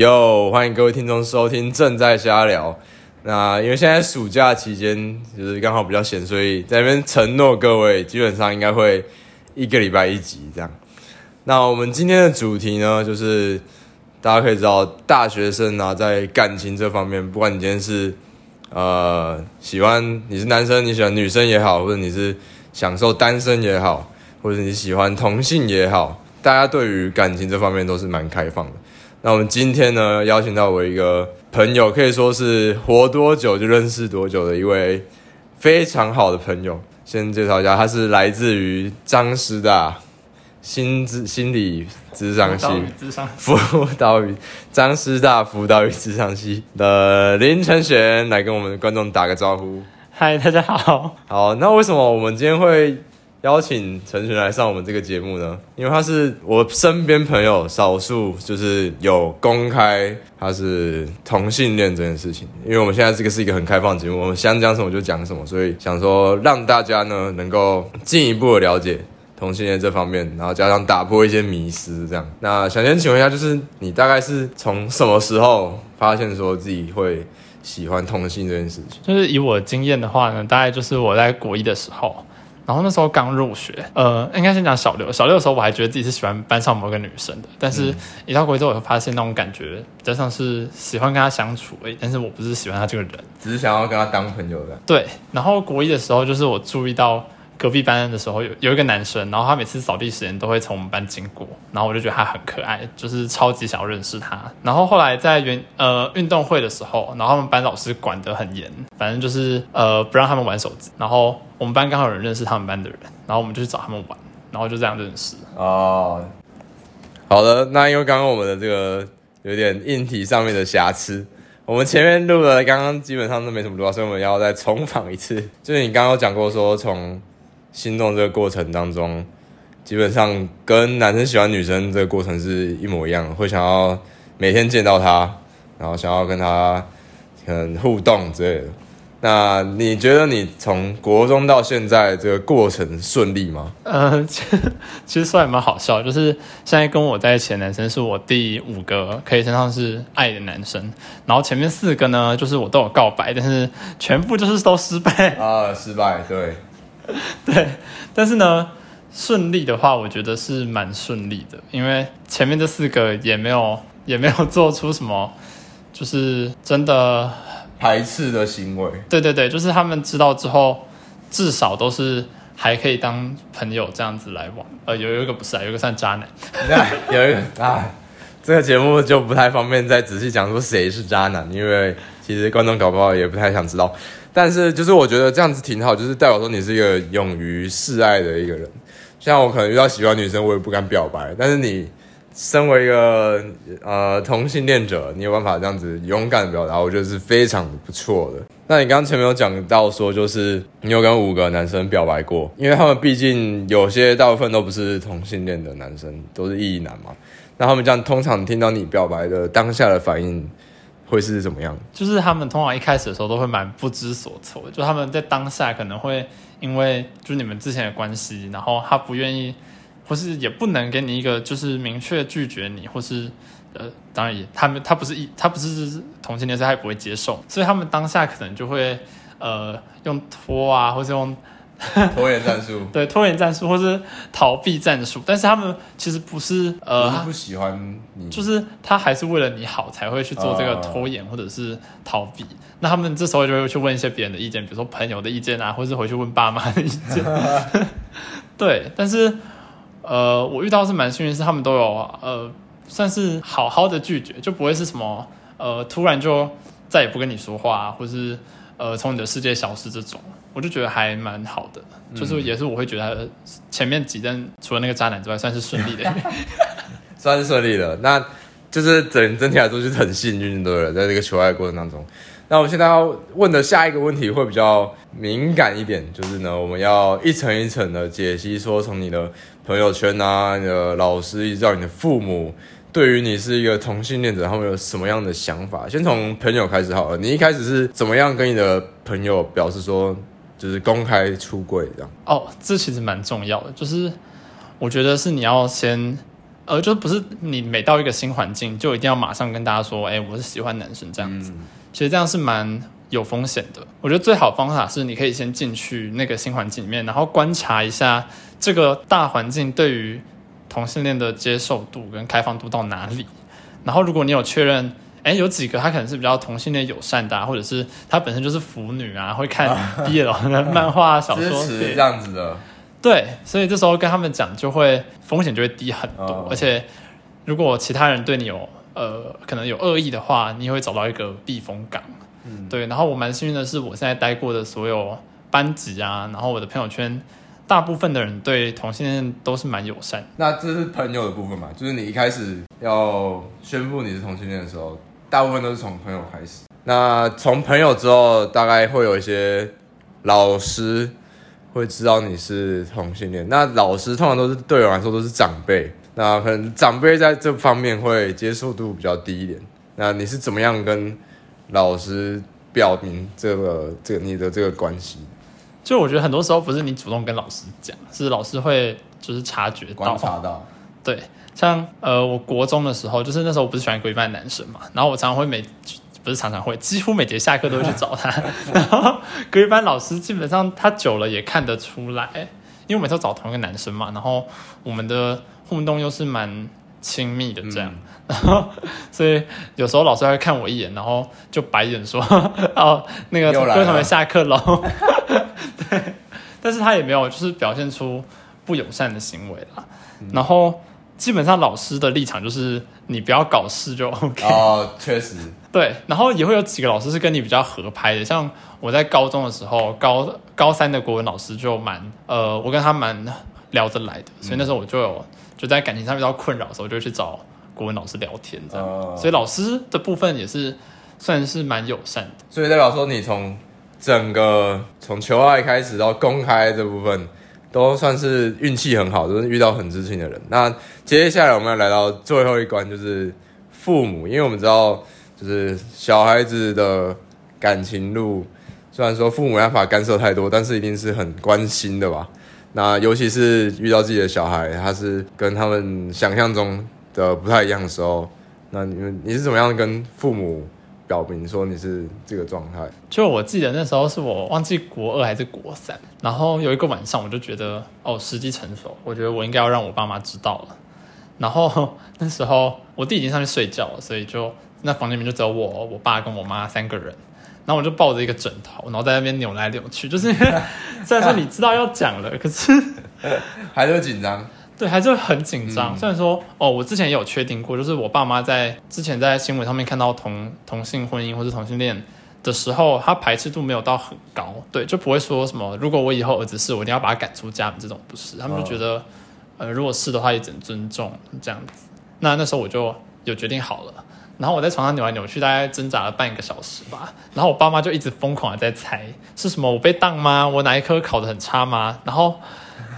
哟，欢迎各位听众收听正在瞎聊。那因为现在暑假期间就是刚好比较闲，所以在这边承诺各位，基本上应该会一个礼拜一集这样。那我们今天的主题呢，就是大家可以知道，大学生啊，在感情这方面，不管你今天是呃喜欢你是男生，你喜欢女生也好，或者你是享受单身也好，或者你喜欢同性也好，大家对于感情这方面都是蛮开放的。那我们今天呢，邀请到我一个朋友，可以说是活多久就认识多久的一位非常好的朋友。先介绍一下，他是来自于张师大心智心理咨商系辅导与张师大辅导与智商系的林承玄，来跟我们的观众打个招呼。嗨，大家好。好，那为什么我们今天会邀请陈群来上我们这个节目呢，因为他是我身边朋友少数就是有公开他是同性恋这件事情。因为我们现在这个是一个很开放的节目，我们想讲什么就讲什么，所以想说让大家呢能够进一步的了解同性恋这方面，然后加上打破一些迷思，这样。那想先请问一下，就是你大概是从什么时候发现说自己会喜欢同性这件事情？就是以我的经验的话呢，大概就是我在国一的时候。然后那时候刚入学，呃，应该先讲小六。小六的时候，我还觉得自己是喜欢班上某个女生的，但是一到国一之后，我会发现那种感觉比较像是喜欢跟她相处而已，但是我不是喜欢她这个人，只是想要跟她当朋友的。对。然后国一的时候，就是我注意到隔壁班的时候有有一个男生，然后他每次扫地时间都会从我们班经过，然后我就觉得他很可爱，就是超级想要认识他。然后后来在原呃运动会的时候，然后他们班老师管得很严，反正就是呃不让他们玩手机，然后。我们班刚好有人认识他们班的人，然后我们就去找他们玩，然后就这样认识。哦，好的，那因为刚刚我们的这个有点硬体上面的瑕疵，我们前面录的刚刚基本上都没什么录到，所以我们要再重访一次。就是你刚刚有讲过说，从心动这个过程当中，基本上跟男生喜欢女生这个过程是一模一样的，会想要每天见到他，然后想要跟他很互动之类的。那你觉得你从国中到现在这个过程顺利吗？呃，其实其实算蛮好笑，就是现在跟我在一起的男生是我第五个可以称上是爱的男生，然后前面四个呢，就是我都有告白，但是全部就是都失败啊，失败，对，对，但是呢，顺利的话，我觉得是蛮顺利的，因为前面这四个也没有也没有做出什么，就是真的。排斥的行为，对对对，就是他们知道之后，至少都是还可以当朋友这样子来往。呃，有一个不是啊，有一个算渣男。有一个啊，这个节目就不太方便再仔细讲说谁是渣男，因为其实观众搞不好也不太想知道。但是就是我觉得这样子挺好，就是代表说你是一个勇于示爱的一个人。像我可能遇到喜欢女生，我也不敢表白，但是你。身为一个呃同性恋者，你有办法这样子勇敢表达，我觉得是非常不错的。那你刚刚前面有讲到说，就是你有跟五个男生表白过，因为他们毕竟有些大部分都不是同性恋的男生，都是异男嘛。那他们这样通常听到你表白的当下的反应会是怎么样？就是他们通常一开始的时候都会蛮不知所措，就他们在当下可能会因为就你们之前的关系，然后他不愿意。或是也不能给你一个就是明确拒绝你，或是呃，当然也他们他不是一他不是同性恋，所以他也不会接受，所以他们当下可能就会呃用拖啊，或是用 拖延战术，对拖延战术，或是逃避战术，但是他们其实不是呃不，喜欢你，就是他还是为了你好才会去做这个拖延或者是逃避。呃、那他们这时候就会去问一些别人的意见，比如说朋友的意见啊，或是回去问爸妈的意见，对，但是。呃，我遇到是蛮幸运，是他们都有呃，算是好好的拒绝，就不会是什么呃，突然就再也不跟你说话，或是呃，从你的世界消失这种，我就觉得还蛮好的，就是也是我会觉得前面几任除了那个渣男之外，算是顺利的，算是顺利的，那就是整整体来说就是很幸运的，在这个求爱过程当中。那我现在要问的下一个问题会比较敏感一点，就是呢，我们要一层一层的解析，说从你的朋友圈啊、你的老师，一直到你的父母，对于你是一个同性恋者，他们有什么样的想法？先从朋友开始好了，你一开始是怎么样跟你的朋友表示说，就是公开出柜这样？哦，这其实蛮重要的，就是我觉得是你要先呃，就不是你每到一个新环境就一定要马上跟大家说，哎，我是喜欢男生这样子。嗯、其实这样是蛮有风险的。我觉得最好方法是你可以先进去那个新环境里面，然后观察一下这个大环境对于同性恋的接受度跟开放度到哪里。然后如果你有确认，哎，有几个他可能是比较同性恋友善的、啊，或者是他本身就是腐女啊，会看 BL 的漫画小说，这样子的。对，所以这时候跟他们讲，就会风险就会低很多。哦、而且，如果其他人对你有呃可能有恶意的话，你也会找到一个避风港。嗯，对。然后我蛮幸运的是，我现在待过的所有班级啊，然后我的朋友圈，大部分的人对同性恋都是蛮友善。那这是朋友的部分嘛？就是你一开始要宣布你是同性恋的时候，大部分都是从朋友开始。那从朋友之后，大概会有一些老师。会知道你是同性恋，那老师通常都是对我来说都是长辈，那可能长辈在这方面会接受度比较低一点。那你是怎么样跟老师表明这个这个你的这个关系？就我觉得很多时候不是你主动跟老师讲，是老师会就是察觉到，观察到。对，像呃，我国中的时候，就是那时候我不是喜欢隔壁班男生嘛，然后我常常会每。不是常常会，几乎每节下课都会去找他。然后隔壁班老师基本上他久了也看得出来，因为我每次都找同一个男生嘛，然后我们的互动又是蛮亲密的这样，嗯、然后所以有时候老师会看我一眼，然后就白眼说：“哦，那个各位同学下课喽。”对，但是他也没有就是表现出不友善的行为啦。嗯、然后基本上老师的立场就是你不要搞事就 OK。哦，确实。对，然后也会有几个老师是跟你比较合拍的，像我在高中的时候，高高三的国文老师就蛮呃，我跟他蛮聊得来的，所以那时候我就有就在感情上遇到困扰的时候，就去找国文老师聊天这样，呃、所以老师的部分也是算是蛮友善的。所以代表说，你从整个从求爱开始到公开这部分，都算是运气很好，就是遇到很知心的人。那接下来我们要来到最后一关，就是父母，因为我们知道。就是小孩子的感情路，虽然说父母没办法干涉太多，但是一定是很关心的吧？那尤其是遇到自己的小孩，他是跟他们想象中的不太一样的时候，那你们你是怎么样跟父母表明说你是这个状态？就我记得那时候是我忘记国二还是国三，然后有一个晚上我就觉得哦，时机成熟，我觉得我应该要让我爸妈知道了。然后那时候我弟已经上去睡觉了，所以就。那房间里面就只有我、我爸跟我妈三个人，然后我就抱着一个枕头，然后在那边扭来扭去，就是虽然说你知道要讲了，可是还是紧张，对，还是会很紧张。嗯、虽然说哦，我之前也有确定过，就是我爸妈在之前在新闻上面看到同同性婚姻或是同性恋的时候，他排斥度没有到很高，对，就不会说什么如果我以后儿子是我一定要把他赶出家门这种，不是，他们就觉得、哦、呃，如果是的话也只能尊重这样子。那那时候我就有决定好了。然后我在床上扭来扭去，大概挣扎了半个小时吧。然后我爸妈就一直疯狂的在猜是什么，我被当吗？我哪一科考得很差吗？然后，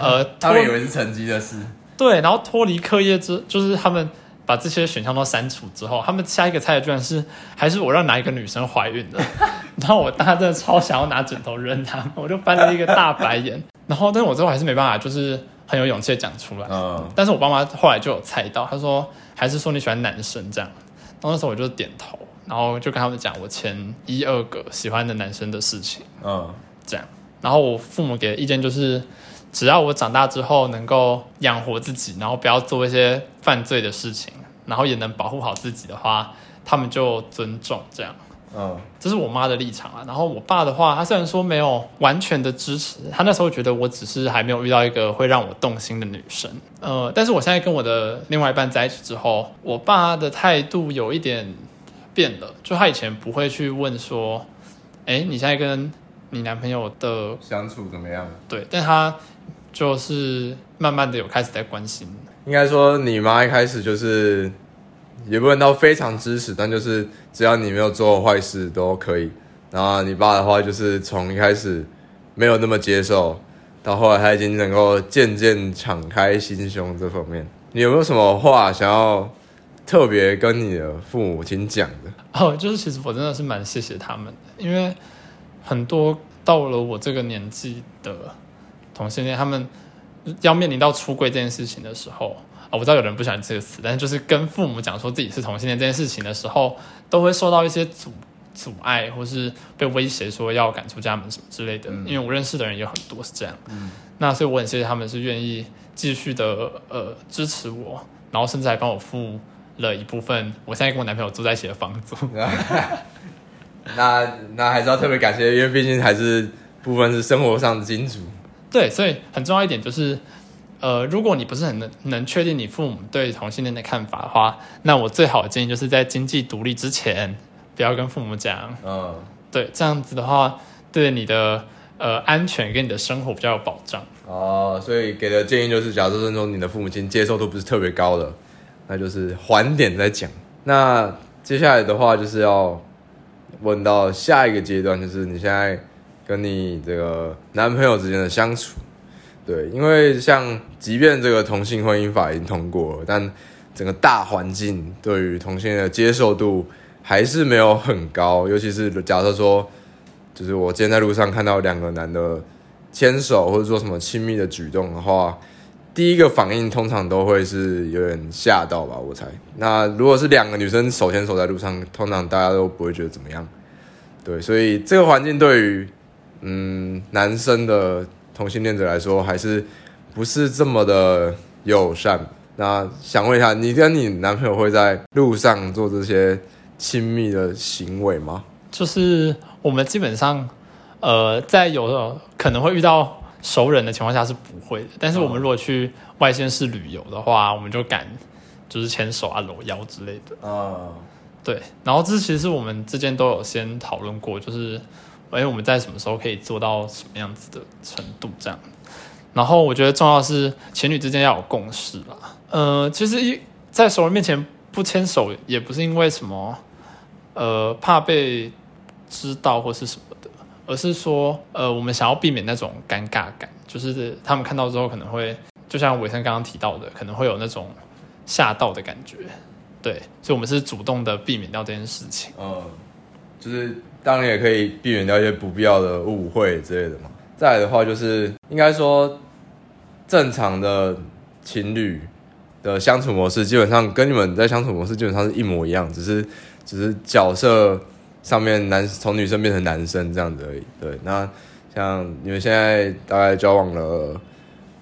呃，他们以为是成绩的事。对，然后脱离课业之，就是他们把这些选项都删除之后，他们下一个猜的居然是还是我让哪一个女生怀孕的。然后我当时真的超想要拿枕头扔他们，我就翻了一个大白眼。然后，但是我最后还是没办法，就是很有勇气的讲出来。嗯。但是我爸妈后来就有猜到，他说还是说你喜欢男生这样。然后那时候我就点头，然后就跟他们讲我前一二个喜欢的男生的事情，嗯，这样。然后我父母给的意见就是，只要我长大之后能够养活自己，然后不要做一些犯罪的事情，然后也能保护好自己的话，他们就尊重这样。嗯，这是我妈的立场啊。然后我爸的话，他虽然说没有完全的支持，他那时候觉得我只是还没有遇到一个会让我动心的女生。呃，但是我现在跟我的另外一半在一起之后，我爸的态度有一点变了。就他以前不会去问说，哎，你现在跟你男朋友的相处怎么样？对，但他就是慢慢的有开始在关心。应该说，你妈一开始就是。也不能到非常支持，但就是只要你没有做坏事都可以。然后你爸的话就是从一开始没有那么接受，到后来他已经能够渐渐敞开心胸这方面。你有没有什么话想要特别跟你的父母亲讲的？哦，就是其实我真的是蛮谢谢他们的，因为很多到了我这个年纪的同性恋，他们要面临到出柜这件事情的时候，啊，我知道有人不喜欢这个词，但是就是跟父母讲说自己是同性恋这件事情的时候，都会受到一些阻阻碍，或是被威胁说要赶出家门什么之类的。嗯、因为我认识的人有很多是这样，嗯、那所以我很谢谢他们是愿意继续的呃支持我，然后甚至还帮我付了一部分我现在跟我男朋友住在一起的房租。那那还是要特别感谢，因为毕竟还是部分是生活上的金主。对，所以很重要一点就是，呃，如果你不是很能能确定你父母对同性恋的看法的话，那我最好的建议就是在经济独立之前，不要跟父母讲。嗯，对，这样子的话，对你的呃安全跟你的生活比较有保障。哦，所以给的建议就是，假设说你的父母亲接受度不是特别高的，那就是缓点再讲。那接下来的话就是要。问到下一个阶段，就是你现在跟你这个男朋友之间的相处，对，因为像即便这个同性婚姻法已经通过了，但整个大环境对于同性的接受度还是没有很高，尤其是假设说，就是我今天在路上看到两个男的牵手或者做什么亲密的举动的话。第一个反应通常都会是有点吓到吧，我猜。那如果是两个女生手牵手在路上，通常大家都不会觉得怎么样。对，所以这个环境对于嗯男生的同性恋者来说，还是不是这么的友善。那想问一下，你跟你男朋友会在路上做这些亲密的行为吗？就是我们基本上，呃，在有的可能会遇到。熟人的情况下是不会的，但是我们如果去外县市旅游的话，我们就敢就是牵手啊、搂腰之类的。嗯，对。然后这其实是我们之间都有先讨论过，就是哎，我们在什么时候可以做到什么样子的程度这样。然后我觉得重要的是情侣之间要有共识吧。呃，其实一在熟人面前不牵手，也不是因为什么，呃，怕被知道或是什么的。而是说，呃，我们想要避免那种尴尬感，就是他们看到之后可能会，就像伟生刚刚提到的，可能会有那种吓到的感觉，对，所以我们是主动的避免掉这件事情。嗯，就是当然也可以避免掉一些不必要的误会之类的嘛。再来的话，就是应该说正常的情侣的相处模式，基本上跟你们在相处模式基本上是一模一样，只是只是角色。上面男从女生变成男生这样子而已。对，那像你们现在大概交往了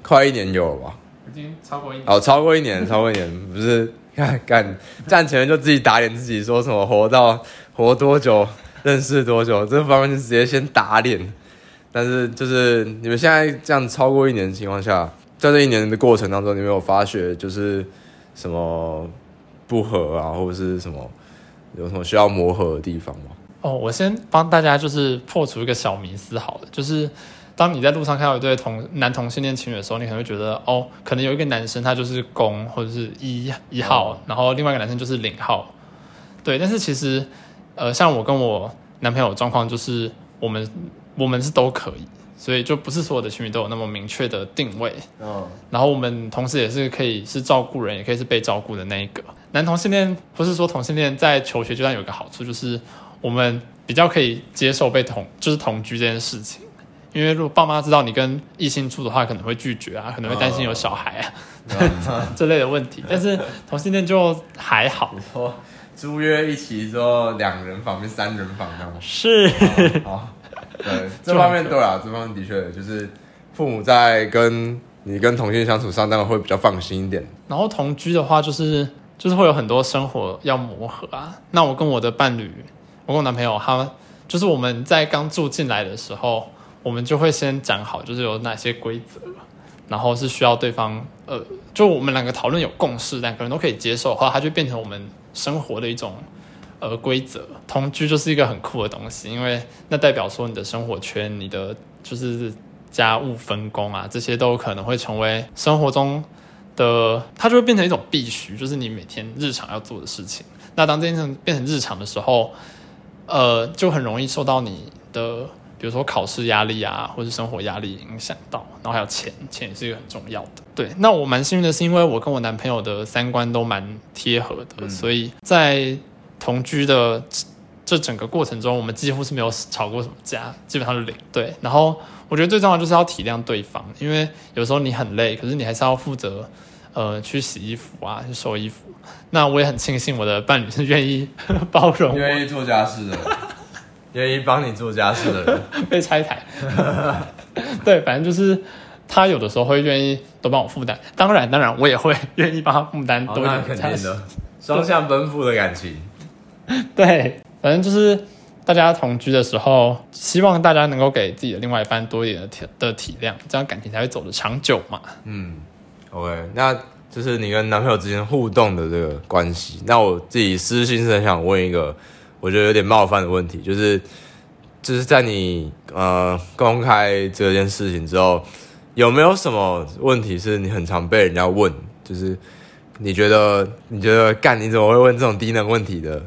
快一年有了吧？已经超过一年。哦，超过一年，超过一年，不是 干干站前面就自己打脸自己，说什么活到活多久，认识多久，这方面就直接先打脸。但是就是你们现在这样超过一年的情况下，在这一年的过程当中，你们有发觉就是什么不合啊，或者是什么？有什么需要磨合的地方吗？哦，我先帮大家就是破除一个小迷思好了，就是当你在路上看到一对同男同性恋情侣的时候，你可能会觉得哦，可能有一个男生他就是公或者是一一号，哦、然后另外一个男生就是零号，对。但是其实，呃，像我跟我男朋友状况就是我们我们是都可以，所以就不是所有的情侣都有那么明确的定位。嗯、哦，然后我们同时也是可以是照顾人，也可以是被照顾的那一个。男同性恋不是说同性恋在求学阶段有一个好处，就是我们比较可以接受被同就是同居这件事情，因为如果爸妈知道你跟异性住的话，可能会拒绝啊，可能会担心有小孩啊、哦、这类的问题。但是同性恋就还好，说租约一起说两人房变三人房这样是好，对这方面对啊，这方面的确就是父母在跟你跟同性相处上，当然会比较放心一点。然后同居的话，就是。就是会有很多生活要磨合啊。那我跟我的伴侣，我跟我男朋友，他就是我们在刚住进来的时候，我们就会先讲好，就是有哪些规则，然后是需要对方，呃，就我们两个讨论有共识，两个人都可以接受，的话它就变成我们生活的一种呃规则。同居就是一个很酷的东西，因为那代表说你的生活圈、你的就是家务分工啊，这些都可能会成为生活中。的，它就会变成一种必须，就是你每天日常要做的事情。那当这件事变成日常的时候，呃，就很容易受到你的，比如说考试压力啊，或是生活压力影响到。然后还有钱，钱也是一个很重要的。对，那我蛮幸运的是，因为我跟我男朋友的三观都蛮贴合的，嗯、所以在同居的这整个过程中，我们几乎是没有吵过什么架，基本上是零。对，然后我觉得最重要就是要体谅对方，因为有时候你很累，可是你还是要负责，呃，去洗衣服啊，去收衣服。那我也很庆幸我的伴侣是愿意 包容，愿意做家事的，愿意帮你做家事的人，被拆台。对，反正就是他有的时候会愿意多帮我负担，当然，当然我也会愿意帮他负担多一点。肯定的，双向奔赴的感情。对。反正就是大家同居的时候，希望大家能够给自己的另外一半多一点的体的体谅，这样感情才会走得长久嘛。嗯，OK，那就是你跟男朋友之间互动的这个关系。那我自己私心是很想问一个，我觉得有点冒犯的问题，就是就是在你呃公开这件事情之后，有没有什么问题是你很常被人家问？就是你觉得你觉得干你怎么会问这种低能问题的？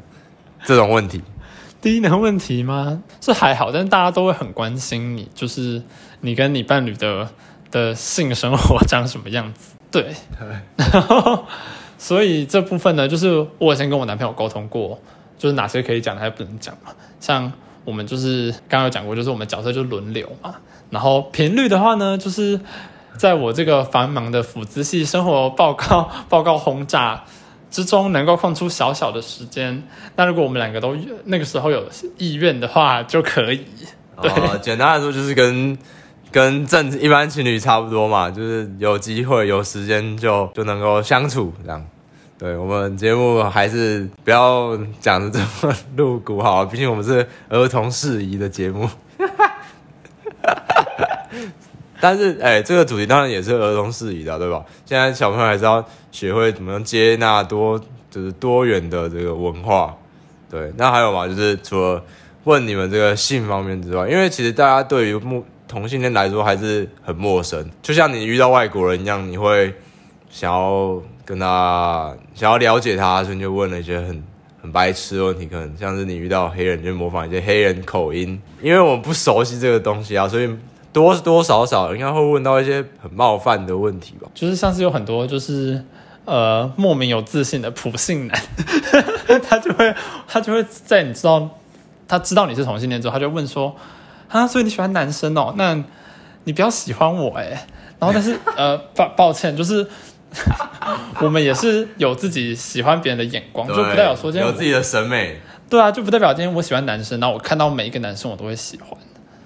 这种问题，低能问题吗？这还好，但是大家都会很关心你，就是你跟你伴侣的的性生活长什么样子。对，然后所以这部分呢，就是我先跟我男朋友沟通过，就是哪些可以讲，还不能讲嘛。像我们就是刚刚有讲过，就是我们角色就轮流嘛。然后频率的话呢，就是在我这个繁忙的辅资系生活报告 报告轰炸。之中能够空出小小的时间，那如果我们两个都那个时候有意愿的话，就可以。对，简单来说就是跟跟正一般情侣差不多嘛，就是有机会有时间就就能够相处这样。对，我们节目还是不要讲的这么露骨好，毕竟我们是儿童适宜的节目。但是，哎、欸，这个主题当然也是儿童适宜的，对吧？现在小朋友还是要学会怎么样接纳多，就是多元的这个文化。对，那还有嘛，就是除了问你们这个性方面之外，因为其实大家对于同同性恋来说还是很陌生，就像你遇到外国人一样，你会想要跟他想要了解他，所以就问了一些很很白痴的问题，可能像是你遇到黑人就模仿一些黑人口音，因为我们不熟悉这个东西啊，所以。多多少少应该会问到一些很冒犯的问题吧，就是像是有很多就是呃莫名有自信的普信男，他就会他就会在你知道他知道你是同性恋之后，他就问说啊，所以你喜欢男生哦？那你不要喜欢我哎，然后但是呃抱抱歉，就是 我们也是有自己喜欢别人的眼光，就不代表说今天有自己的审美，对啊，就不代表今天我喜欢男生，然后我看到每一个男生我都会喜欢。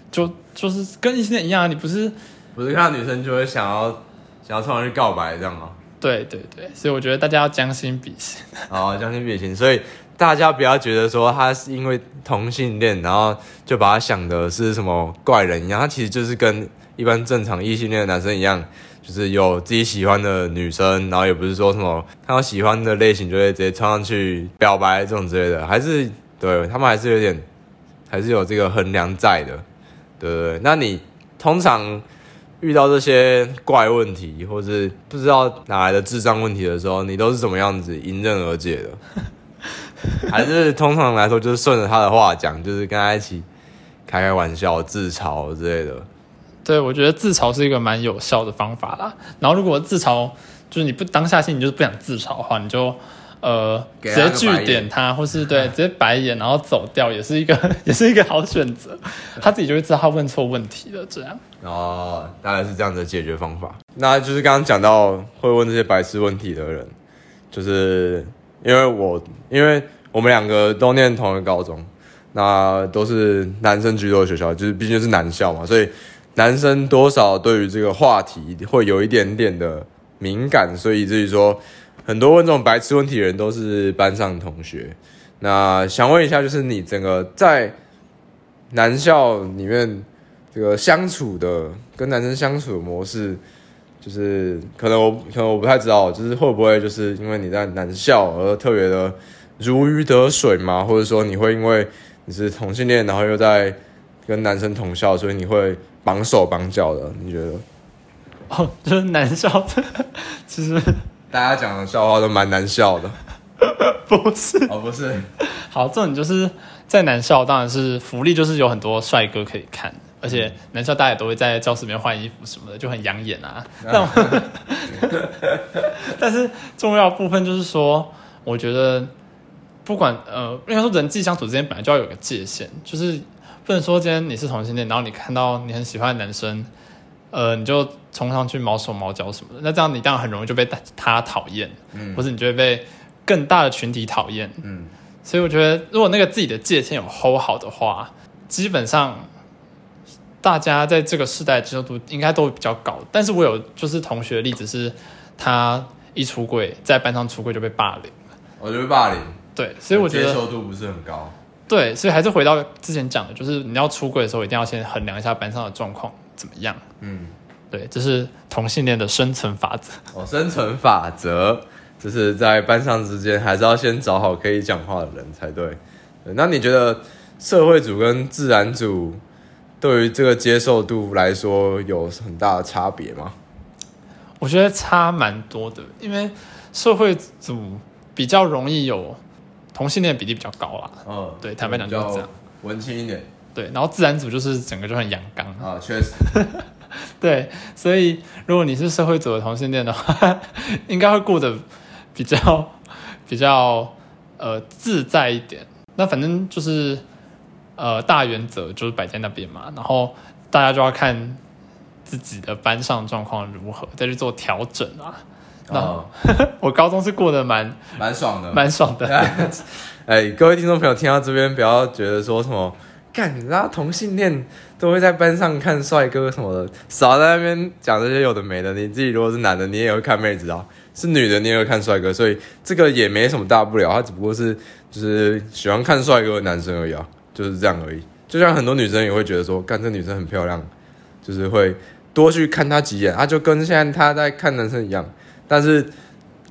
就就是跟异性恋一样啊，你不是不是看到女生就会想要想要冲上去告白这样吗？对对对，所以我觉得大家要将心比心。哦，将心比心，所以大家不要觉得说他是因为同性恋，然后就把他想的是什么怪人一样，他其实就是跟一般正常异性恋的男生一样，就是有自己喜欢的女生，然后也不是说什么看到喜欢的类型就会直接冲上去表白这种之类的，还是对他们还是有点还是有这个衡量在的。对对对，那你通常遇到这些怪问题，或是不知道哪来的智障问题的时候，你都是怎么样子迎刃而解的？还是通常来说就是顺着他的话讲，就是跟他一起开开玩笑、自嘲之类的？对，我觉得自嘲是一个蛮有效的方法啦。然后如果自嘲就是你不当下心你就是不想自嘲的话，你就。呃，直接拒点他，或是对，直接白眼，然后走掉，也是一个，也是一个好选择。他自己就会知道他问错问题了，这样。哦，大概是这样的解决方法。那就是刚刚讲到会问这些白痴问题的人，就是因为我，因为我们两个都念同一个高中，那都是男生居多的学校，就是毕竟是男校嘛，所以男生多少对于这个话题会有一点点的敏感，所以至于说。很多问这种白痴问题的人都是班上同学，那想问一下，就是你整个在男校里面这个相处的跟男生相处的模式，就是可能我可能我不太知道，就是会不会就是因为你在男校而特别的如鱼得水吗？或者说你会因为你是同性恋，然后又在跟男生同校，所以你会绑手绑脚的？你觉得？哦，就是男校的，其实。大家讲的笑话都蛮难笑的，不是？哦，不是。好，这种就是在男校，当然是福利，就是有很多帅哥可以看，而且男校大家也都会在教室里面换衣服什么的，就很养眼啊。但但是重要部分就是说，我觉得不管呃，应该说人际相处之间本来就要有个界限，就是不能说今天你是同性恋，然后你看到你很喜欢的男生，呃，你就冲上去毛手毛脚什么的，那这样你当然很容易就被他讨厌，嗯，或者你就会被更大的群体讨厌，嗯，所以我觉得如果那个自己的界限有 hold 好的话，基本上大家在这个世代接受度应该都比较高。但是我有就是同学的例子是，他一出柜在班上出柜就被霸凌，我就被霸凌。对，所以我觉得接受度不是很高。对，所以还是回到之前讲的，就是你要出柜的时候，一定要先衡量一下班上的状况怎么样。嗯，对，这是同性恋的生存法则。哦，生存法则就是在班上之间，还是要先找好可以讲话的人才对。对，那你觉得社会组跟自然组对于这个接受度来说有很大的差别吗？我觉得差蛮多的，因为社会组比较容易有。同性恋比例比较高啦，嗯，对，坦白讲就是这样，文青一点，对，然后自然组就是整个就很阳刚。啊，确实，对，所以如果你是社会组的同性恋的话，应该会过得比较 比较呃自在一点。那反正就是呃大原则就是摆在那边嘛，然后大家就要看自己的班上状况如何，再去做调整啊。那、哦、我高中是过得蛮蛮爽的，蛮爽的。哎，各位听众朋友，听到这边不要觉得说什么，干，你知道同性恋都会在班上看帅哥什么的，少在那边讲这些有的没的。你自己如果是男的，你也会看妹子啊；是女的，你也会看帅哥，所以这个也没什么大不了。他只不过是就是喜欢看帅哥的男生而已啊，就是这样而已。就像很多女生也会觉得说，干，这女生很漂亮，就是会多去看她几眼，啊，就跟现在她在看男生一样。但是，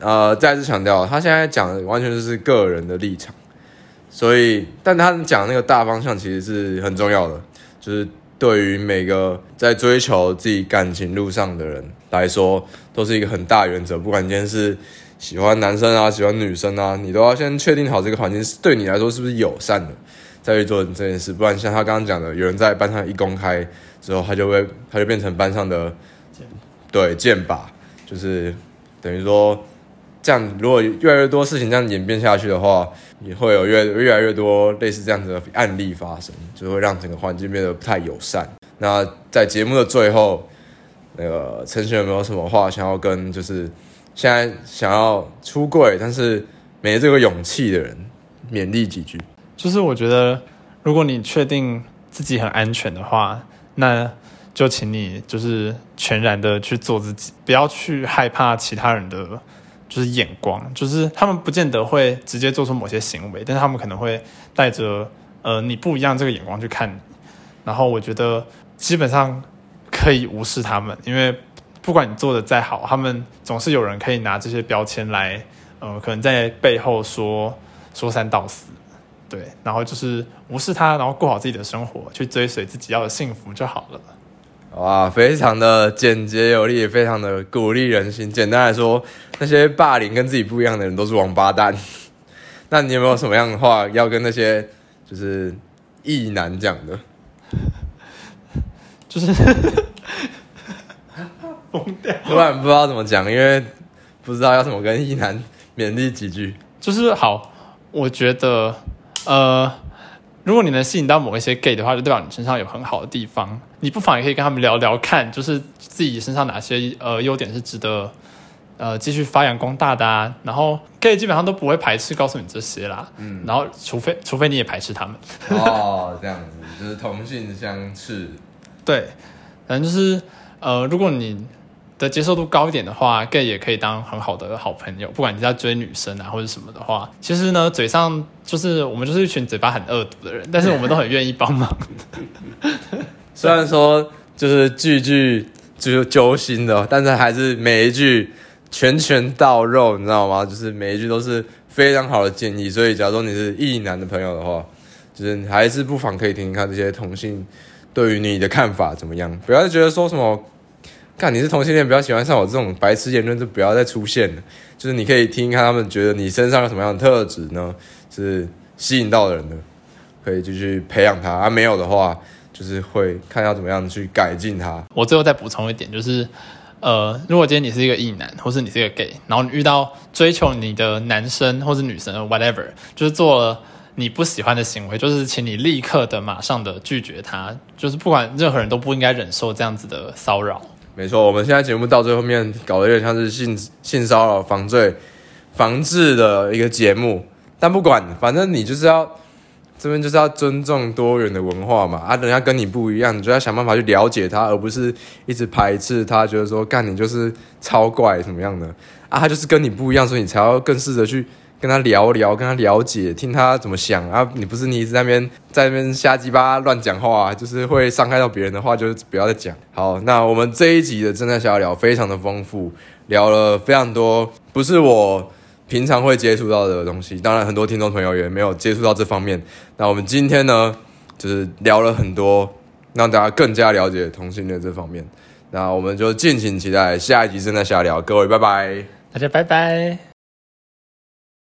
呃，再次强调，他现在讲的完全就是个人的立场，所以，但他讲那个大方向其实是很重要的，就是对于每个在追求自己感情路上的人来说，都是一个很大原则。不管今天是喜欢男生啊，喜欢女生啊，你都要先确定好这个环境是对你来说是不是友善的，再去做这件事。不然像他刚刚讲的，有人在班上一公开之后，他就会他就变成班上的对箭靶，就是。等于说，这样如果越来越多事情这样演变下去的话，也会有越越来越多类似这样子的案例发生，就会让整个环境变得不太友善。那在节目的最后，那个承轩有没有什么话想要跟就是现在想要出柜但是没这个勇气的人勉励几句？就是我觉得，如果你确定自己很安全的话，那。就请你就是全然的去做自己，不要去害怕其他人的就是眼光，就是他们不见得会直接做出某些行为，但是他们可能会带着呃你不一样这个眼光去看你。然后我觉得基本上可以无视他们，因为不管你做的再好，他们总是有人可以拿这些标签来呃可能在背后说说三道四，对，然后就是无视他，然后过好自己的生活，去追随自己要的幸福就好了。哇，非常的简洁有力，也非常的鼓励人心。简单来说，那些霸凌跟自己不一样的人都是王八蛋。那你有没有什么样的话要跟那些就是异男讲的？就是 疯掉，突然不知道怎么讲，因为不知道要怎么跟异男勉励几句。就是好，我觉得呃。如果你能吸引到某一些 gay 的话，就代表你身上有很好的地方。你不妨也可以跟他们聊聊看，就是自己身上哪些呃优点是值得呃继续发扬光大的啊。然后 gay 基本上都不会排斥告诉你这些啦。嗯。然后除非除非你也排斥他们。哦，这样子就是同性相斥。对，反正就是呃，如果你。的接受度高一点的话，gay 也可以当很好的好朋友。不管你在追女生啊，或者什么的话，其实呢，嘴上就是我们就是一群嘴巴很恶毒的人，但是我们都很愿意帮忙。虽然说就是句句就是揪心的，但是还是每一句拳拳到肉，你知道吗？就是每一句都是非常好的建议。所以，假如说你是异男的朋友的话，就是你还是不妨可以听听看这些同性对于你的看法怎么样，不要觉得说什么。看你是同性恋，不要喜欢上我这种白痴言论，就不要再出现了。就是你可以听看他们觉得你身上有什么样的特质呢？是吸引到人的，可以继续培养他。啊，没有的话，就是会看要怎么样去改进他。我最后再补充一点，就是呃，如果今天你是一个异男，或是你是一个 gay，然后你遇到追求你的男生或是女生，whatever，就是做了你不喜欢的行为，就是请你立刻的、马上的拒绝他，就是不管任何人都不应该忍受这样子的骚扰。没错，我们现在节目到最后面搞得有点像是性性骚扰防罪防治的一个节目，但不管，反正你就是要。这边就是要尊重多元的文化嘛，啊，人家跟你不一样，你就要想办法去了解他，而不是一直排斥他，觉得说干你就是超怪什么样的啊，他就是跟你不一样，所以你才要更试着去跟他聊聊，跟他了解，听他怎么想啊。你不是你一直在那边在那边瞎鸡巴乱讲话，就是会伤害到别人的话，就不要再讲。好，那我们这一集的正在瞎聊非常的丰富，聊了非常多，不是我。平常会接触到的东西，当然很多听众朋友也没有接触到这方面。那我们今天呢，就是聊了很多，让大家更加了解同性恋这方面。那我们就敬请期待下一集正在瞎聊，各位拜拜，大家拜拜。